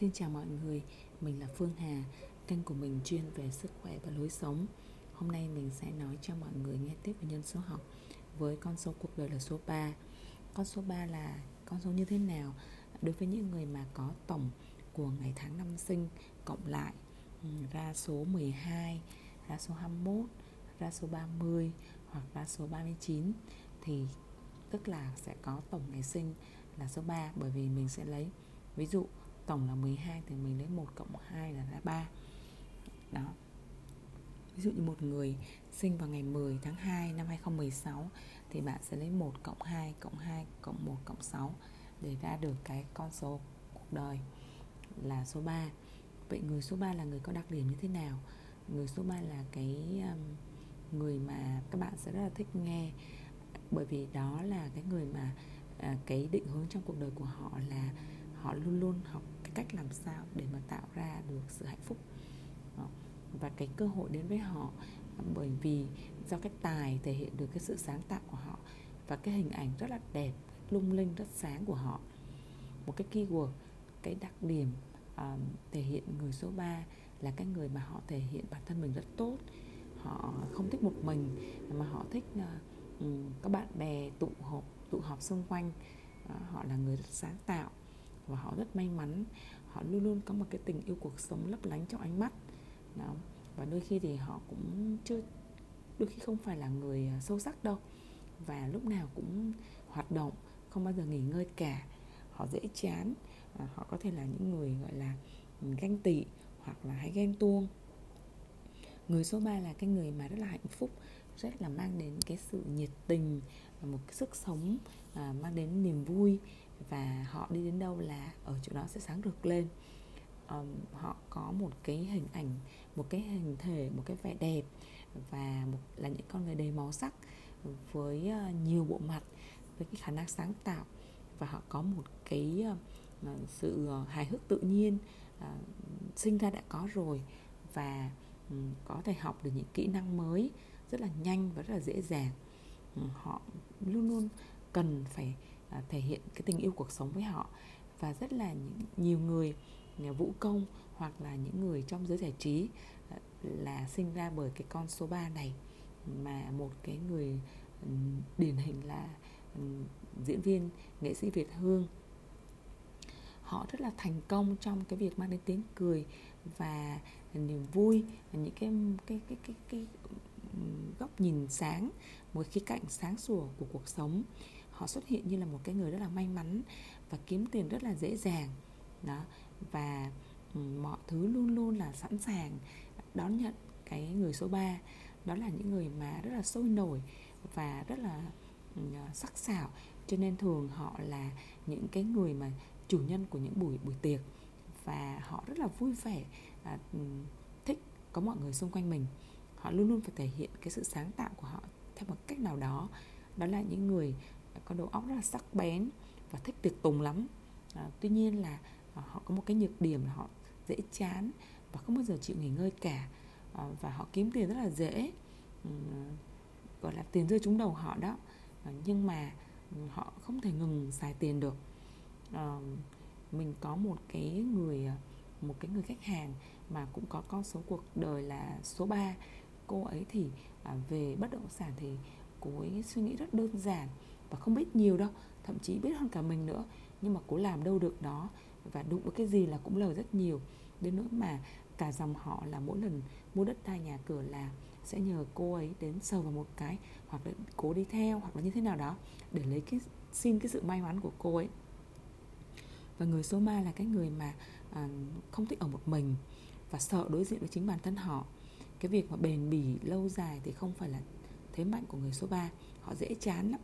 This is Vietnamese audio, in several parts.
Xin chào mọi người, mình là Phương Hà, kênh của mình chuyên về sức khỏe và lối sống. Hôm nay mình sẽ nói cho mọi người nghe tiếp về nhân số học với con số cuộc đời là số 3. Con số 3 là con số như thế nào? Đối với những người mà có tổng của ngày tháng năm sinh cộng lại ừ, ra số 12, ra số 21, ra số 30 hoặc ra số 39 thì tức là sẽ có tổng ngày sinh là số 3 bởi vì mình sẽ lấy ví dụ tổng là 12 thì mình lấy 1 cộng 2 là ra 3 đó. Ví dụ như một người sinh vào ngày 10 tháng 2 năm 2016 thì bạn sẽ lấy 1 cộng 2 cộng 2 cộng 1 cộng 6 để ra được cái con số cuộc đời là số 3 vậy người số 3 là người có đặc điểm như thế nào? Người số 3 là cái um, người mà các bạn sẽ rất là thích nghe bởi vì đó là cái người mà à, cái định hướng trong cuộc đời của họ là họ luôn luôn học cách làm sao để mà tạo ra được sự hạnh phúc. Và cái cơ hội đến với họ bởi vì do cái tài thể hiện được cái sự sáng tạo của họ và cái hình ảnh rất là đẹp lung linh rất sáng của họ. Một cái keyword cái đặc điểm uh, thể hiện người số 3 là cái người mà họ thể hiện bản thân mình rất tốt. Họ không thích một mình mà họ thích à, ừ, uh, các bạn bè tụ họp tụ họp xung quanh. Uh, họ là người rất sáng tạo và họ rất may mắn. Họ luôn luôn có một cái tình yêu cuộc sống lấp lánh trong ánh mắt. Đó. và đôi khi thì họ cũng chưa đôi khi không phải là người à, sâu sắc đâu. Và lúc nào cũng hoạt động không bao giờ nghỉ ngơi cả. Họ dễ chán. À, họ có thể là những người gọi là ganh tị hoặc là hay ghen tuông. Người số 3 là cái người mà rất là hạnh phúc rất là mang đến cái sự nhiệt tình và một cái sức sống à, mang đến niềm vui và họ đi đến đâu là ở chỗ đó sẽ sáng rực lên. Um, họ có một cái hình ảnh một cái hình thể một cái vẻ đẹp và một là những con người đầy màu sắc với uh, nhiều bộ mặt với cái khả năng sáng tạo. Và họ có một cái uh, sự hài hước tự nhiên uh, sinh ra đã có rồi. Và um, có thể học được những kỹ năng mới rất là nhanh và rất là dễ dàng. Um, họ luôn luôn cần phải À, thể hiện cái tình yêu cuộc sống với họ. Và rất là nhiều người nhà vũ công hoặc là những người trong giới giải trí à, là sinh ra bởi cái con số 3 này. Mà một cái người điển hình là diễn viên nghệ sĩ Việt Hương. Họ rất là thành công trong cái việc mang đến tiếng cười và niềm vui những cái cái cái cái, cái góc nhìn sáng một khía cạnh sáng sủa của cuộc sống họ xuất hiện như là một cái người rất là may mắn và kiếm tiền rất là dễ dàng. Đó và ừ, mọi thứ luôn luôn là sẵn sàng đón nhận cái người số 3 đó là những người mà rất là sôi nổi và rất là ừ, à, sắc sảo. Cho nên thường họ là những cái người mà chủ nhân của những buổi buổi tiệc và họ rất là vui vẻ à, ừ, thích có mọi người xung quanh mình. Họ luôn luôn phải thể hiện cái sự sáng tạo của họ theo một cách nào đó. Đó là những người có đầu óc rất là sắc bén và thích tiệc tùng lắm. À, tuy nhiên là à, họ có một cái nhược điểm là họ dễ chán và không bao giờ chịu nghỉ ngơi cả à, và họ kiếm tiền rất là dễ ừ, gọi là tiền rơi trúng đầu họ đó. À, nhưng mà họ không thể ngừng xài tiền được. À, mình có một cái người à, một cái người khách hàng mà cũng có con số cuộc đời là số 3 cô ấy thì à, về bất động sản thì cô ấy suy nghĩ rất đơn giản và không biết nhiều đâu thậm chí biết hơn cả mình nữa. Nhưng mà cố làm đâu được đó. Và đụng với cái gì là cũng lời rất nhiều. Đến nỗi mà cả dòng họ là mỗi lần mua đất đai nhà cửa là sẽ nhờ cô ấy đến sờ vào một cái hoặc là cố đi theo hoặc là như thế nào đó để lấy cái xin cái sự may mắn của cô ấy. Và người số ma là cái người mà à, không thích ở một mình và sợ đối diện với chính bản thân họ. Cái việc mà bền bỉ lâu dài thì không phải là thế mạnh của người số 3 họ dễ chán lắm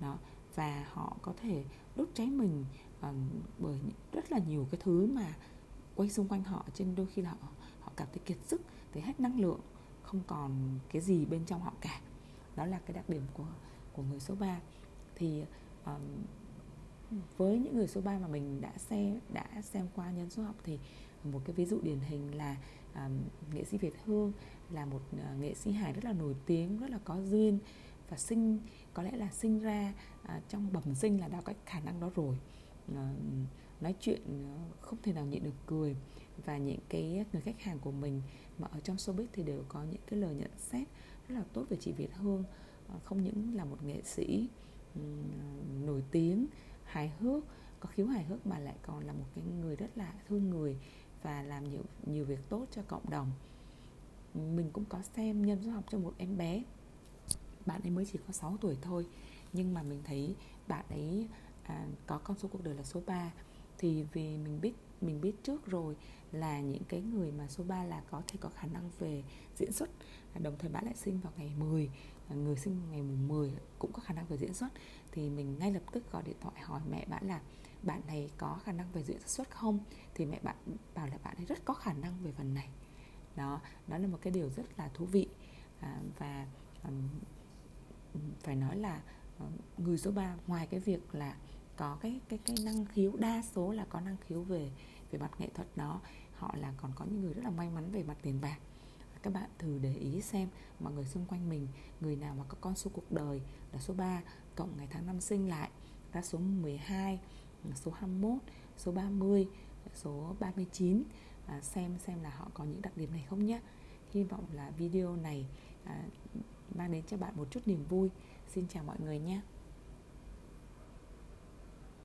đó và họ có thể đốt cháy mình uh, bởi rất là nhiều cái thứ mà quay xung quanh họ trên đôi khi là họ họ cảm thấy kiệt sức thấy hết năng lượng không còn cái gì bên trong họ cả. Đó là cái đặc điểm của của người số 3 thì um, với những người số 3 mà mình đã xem đã xem qua nhân số học thì một cái ví dụ điển hình là um, nghệ sĩ Việt Hương là một uh, nghệ sĩ hài rất là nổi tiếng rất là có duyên và sinh có lẽ là sinh ra à, trong bẩm sinh là đã có khả năng đó rồi. À, nói chuyện ờ, không thể nào nhịn được cười. Và những cái người khách hàng của mình mà ở trong showbiz thì đều có những cái lời nhận xét rất là tốt về chị Việt Hương. À, không những là một nghệ sĩ nổi tiếng hài hước có khiếu hài hước mà lại còn là một cái người rất là thương người và làm nhiều nhiều việc tốt cho cộng đồng. Mình cũng có xem nhân số học cho một em bé bạn ấy mới chỉ có 6 tuổi thôi. Nhưng mà mình thấy bạn ấy à, có con số cuộc đời là số 3 thì vì mình biết mình biết trước rồi là những cái người mà số 3 là có thể có khả năng về diễn xuất. À, đồng thời bạn lại sinh vào ngày 10 à, người sinh ngày 10 cũng có khả năng về diễn xuất. Thì mình ngay lập tức gọi điện thoại hỏi mẹ bạn là bạn này có khả năng về diễn xuất không? Thì mẹ bạn bảo là bạn ấy rất có khả năng về phần này. Đó đó là một cái điều rất là thú vị. À, và um, phải nói là ờ, người số 3 ngoài cái việc là có cái cái cái năng khiếu đa số là có năng khiếu về về mặt nghệ thuật đó họ là còn có những người rất là may mắn về mặt tiền bạc. Các bạn thử để ý xem mọi người xung quanh mình người nào mà có con số cuộc đời là số 3 cộng ngày tháng năm sinh lại ra số 12 số 21 số 30 số 39 à, xem xem là họ có những đặc điểm này không nhé hy vọng là video này à, mang đến cho bạn một chút niềm vui. Xin chào mọi người nhé.